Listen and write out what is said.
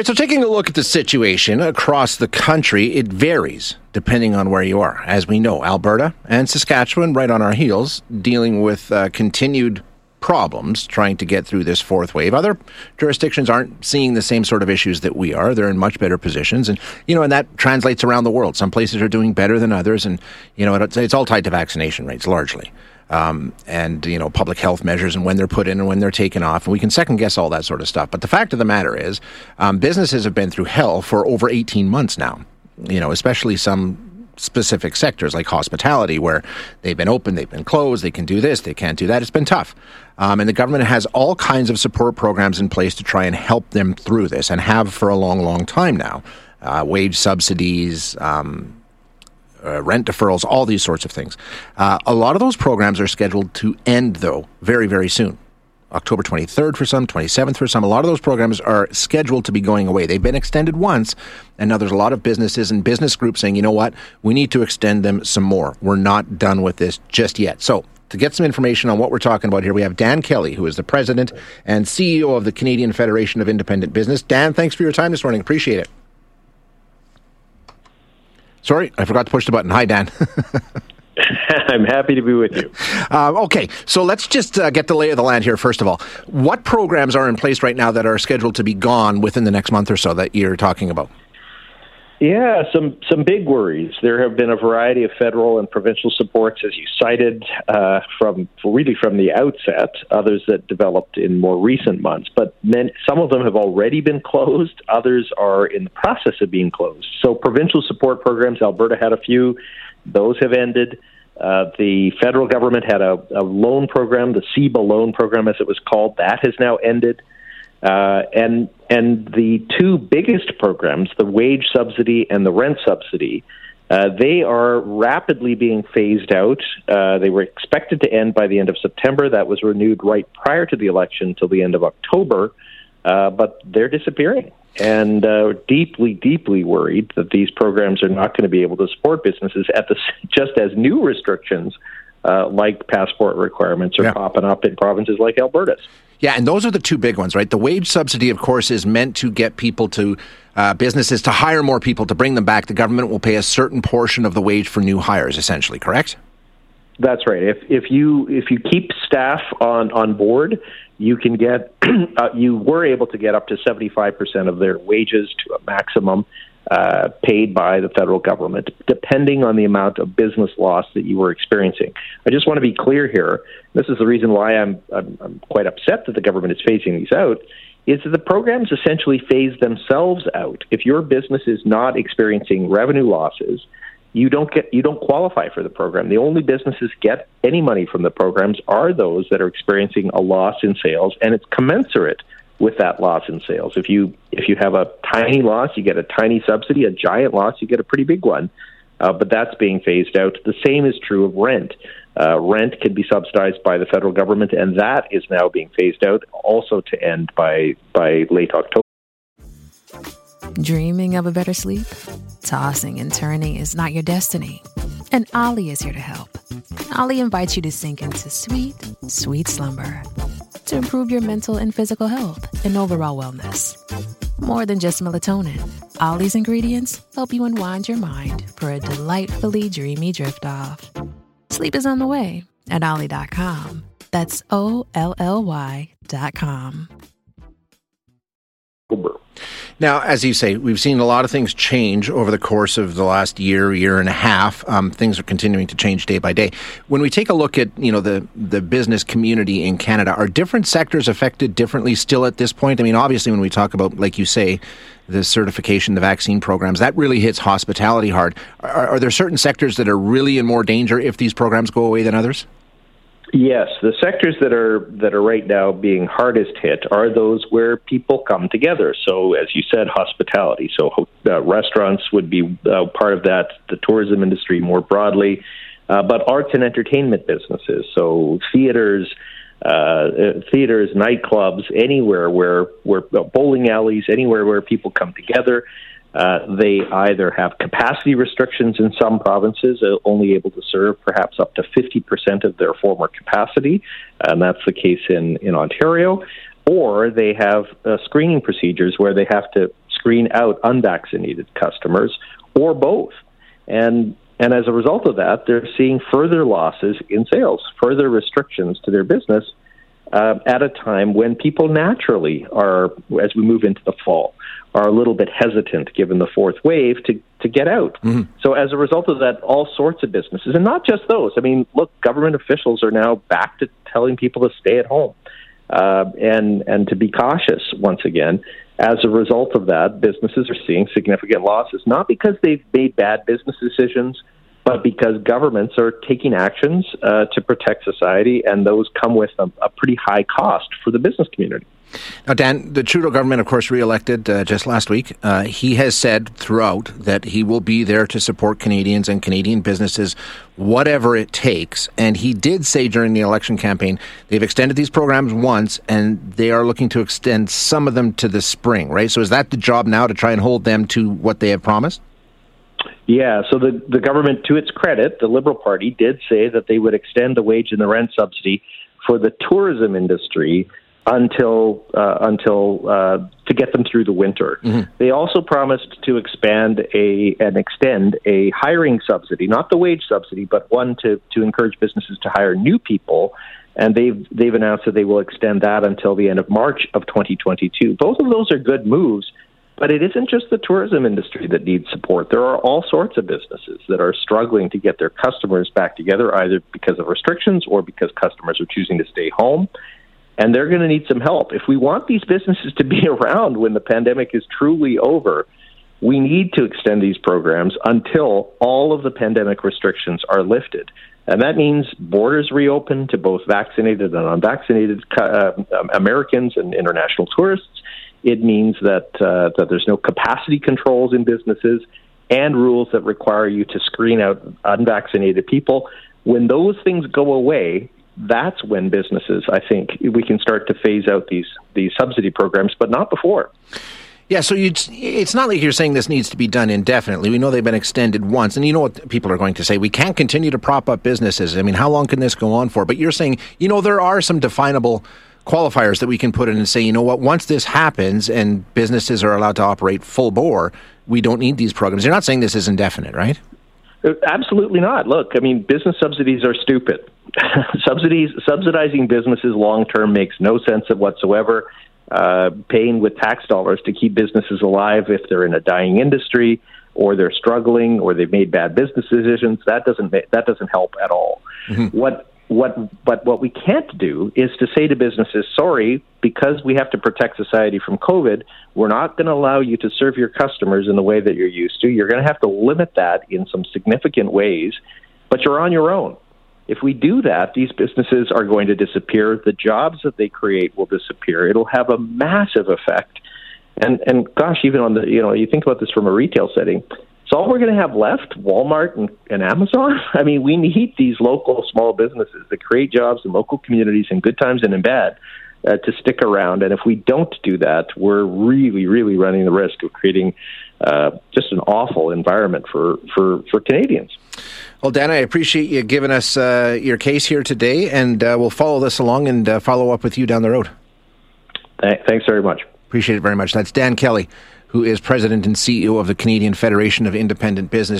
right, so taking a look at the situation across the country, it varies depending on where you are. As we know, Alberta and Saskatchewan, right on our heels, dealing with uh, continued problems trying to get through this fourth wave. Other jurisdictions aren't seeing the same sort of issues that we are. They're in much better positions, and you know, and that translates around the world. Some places are doing better than others, and you know, it's, it's all tied to vaccination rates largely. Um, and you know public health measures and when they're put in and when they're taken off, and we can second guess all that sort of stuff. But the fact of the matter is, um, businesses have been through hell for over 18 months now. You know, especially some specific sectors like hospitality, where they've been open, they've been closed, they can do this, they can't do that. It's been tough. Um, and the government has all kinds of support programs in place to try and help them through this and have for a long, long time now. Uh, wage subsidies, um, uh, rent deferrals, all these sorts of things. Uh, a lot of those programs are scheduled to end, though, very, very soon. October 23rd for some, 27th for some. A lot of those programs are scheduled to be going away. They've been extended once, and now there's a lot of businesses and business groups saying, you know what, we need to extend them some more. We're not done with this just yet. So, to get some information on what we're talking about here, we have Dan Kelly, who is the president and CEO of the Canadian Federation of Independent Business. Dan, thanks for your time this morning. Appreciate it. Sorry, I forgot to push the button. Hi, Dan. I'm happy to be with you. Uh, okay, so let's just uh, get the lay of the land here, first of all. What programs are in place right now that are scheduled to be gone within the next month or so that you're talking about? Yeah, some some big worries. There have been a variety of federal and provincial supports, as you cited, uh, from really from the outset. Others that developed in more recent months, but men, some of them have already been closed. Others are in the process of being closed. So, provincial support programs. Alberta had a few; those have ended. Uh, the federal government had a, a loan program, the CEBA loan program, as it was called. That has now ended. Uh, and and the two biggest programs, the wage subsidy and the rent subsidy, uh, they are rapidly being phased out. Uh, they were expected to end by the end of September. That was renewed right prior to the election till the end of October, uh, but they're disappearing. And uh, deeply, deeply worried that these programs are not going to be able to support businesses at the just as new restrictions uh, like passport requirements are yeah. popping up in provinces like Alberta's. Yeah, and those are the two big ones, right? The wage subsidy, of course, is meant to get people to uh, businesses to hire more people to bring them back. The government will pay a certain portion of the wage for new hires, essentially. Correct? That's right. If if you if you keep staff on on board, you can get uh, you were able to get up to seventy five percent of their wages to a maximum uh, paid by the federal government, depending on the amount of business loss that you were experiencing. I just want to be clear here. This is the reason why I'm, I'm, I'm quite upset that the government is phasing these out. Is that the programs essentially phase themselves out? If your business is not experiencing revenue losses, you don't get you don't qualify for the program. The only businesses get any money from the programs are those that are experiencing a loss in sales, and it's commensurate with that loss in sales. If you if you have a tiny loss, you get a tiny subsidy. A giant loss, you get a pretty big one. Uh, but that's being phased out. The same is true of rent. Uh, rent can be subsidized by the federal government, and that is now being phased out, also to end by by late October. Dreaming of a better sleep? Tossing and turning is not your destiny, and Olly is here to help. Olly invites you to sink into sweet, sweet slumber to improve your mental and physical health and overall wellness. More than just melatonin, Olly's ingredients help you unwind your mind for a delightfully dreamy drift off. Sleep is on the way at Olly.com. That's O L L Y.com. Now, as you say, we've seen a lot of things change over the course of the last year, year and a half. Um, things are continuing to change day by day. When we take a look at you know the the business community in Canada, are different sectors affected differently still at this point? I mean, obviously, when we talk about, like you say, the certification, the vaccine programs, that really hits hospitality hard. Are, are there certain sectors that are really in more danger if these programs go away than others? Yes, the sectors that are that are right now being hardest hit are those where people come together. So, as you said, hospitality. So, uh, restaurants would be uh, part of that. The tourism industry more broadly, uh, but arts and entertainment businesses. So, theaters, uh, theaters, nightclubs, anywhere where where uh, bowling alleys, anywhere where people come together. Uh, they either have capacity restrictions in some provinces, uh, only able to serve perhaps up to 50% of their former capacity, and that's the case in, in Ontario, or they have uh, screening procedures where they have to screen out unvaccinated customers or both. And and as a result of that, they're seeing further losses in sales, further restrictions to their business uh, at a time when people naturally are, as we move into the fall, are a little bit hesitant given the fourth wave to, to get out. Mm-hmm. So as a result of that, all sorts of businesses, and not just those. I mean, look, government officials are now back to telling people to stay at home uh, and and to be cautious once again. As a result of that, businesses are seeing significant losses, not because they've made bad business decisions, but because governments are taking actions uh, to protect society, and those come with a, a pretty high cost for the business community. Now, Dan, the Trudeau government, of course, reelected uh, just last week. Uh, he has said throughout that he will be there to support Canadians and Canadian businesses, whatever it takes. And he did say during the election campaign they've extended these programs once, and they are looking to extend some of them to the spring, right? So is that the job now to try and hold them to what they have promised? Yeah, so the, the government, to its credit, the Liberal Party did say that they would extend the wage and the rent subsidy for the tourism industry until uh, until uh, to get them through the winter. Mm-hmm. They also promised to expand a and extend a hiring subsidy, not the wage subsidy, but one to to encourage businesses to hire new people. And they've they've announced that they will extend that until the end of March of 2022. Both of those are good moves. But it isn't just the tourism industry that needs support. There are all sorts of businesses that are struggling to get their customers back together, either because of restrictions or because customers are choosing to stay home and they're going to need some help. If we want these businesses to be around when the pandemic is truly over, we need to extend these programs until all of the pandemic restrictions are lifted. And that means borders reopen to both vaccinated and unvaccinated uh, Americans and international tourists. It means that uh, that there's no capacity controls in businesses and rules that require you to screen out unvaccinated people. When those things go away, that's when businesses, I think, we can start to phase out these these subsidy programs, but not before. Yeah, so it's not like you're saying this needs to be done indefinitely. We know they've been extended once, and you know what people are going to say. We can't continue to prop up businesses. I mean, how long can this go on for? But you're saying, you know, there are some definable qualifiers that we can put in and say, you know what, once this happens and businesses are allowed to operate full bore, we don't need these programs. You're not saying this is indefinite, right? Uh, absolutely not. Look, I mean, business subsidies are stupid. subsidies subsidizing businesses long term makes no sense whatsoever. Uh, paying with tax dollars to keep businesses alive if they're in a dying industry or they're struggling or they've made bad business decisions that doesn't that doesn't help at all. Mm-hmm. What what but what we can't do is to say to businesses, sorry, because we have to protect society from COVID, we're not going to allow you to serve your customers in the way that you're used to. You're going to have to limit that in some significant ways, but you're on your own. If we do that, these businesses are going to disappear. The jobs that they create will disappear. It'll have a massive effect. And and gosh, even on the you know you think about this from a retail setting, it's all we're going to have left. Walmart and, and Amazon. I mean, we need these local small businesses that create jobs in local communities in good times and in bad. Uh, to stick around. And if we don't do that, we're really, really running the risk of creating uh, just an awful environment for, for, for Canadians. Well, Dan, I appreciate you giving us uh, your case here today, and uh, we'll follow this along and uh, follow up with you down the road. Thanks very much. Appreciate it very much. That's Dan Kelly, who is president and CEO of the Canadian Federation of Independent Business.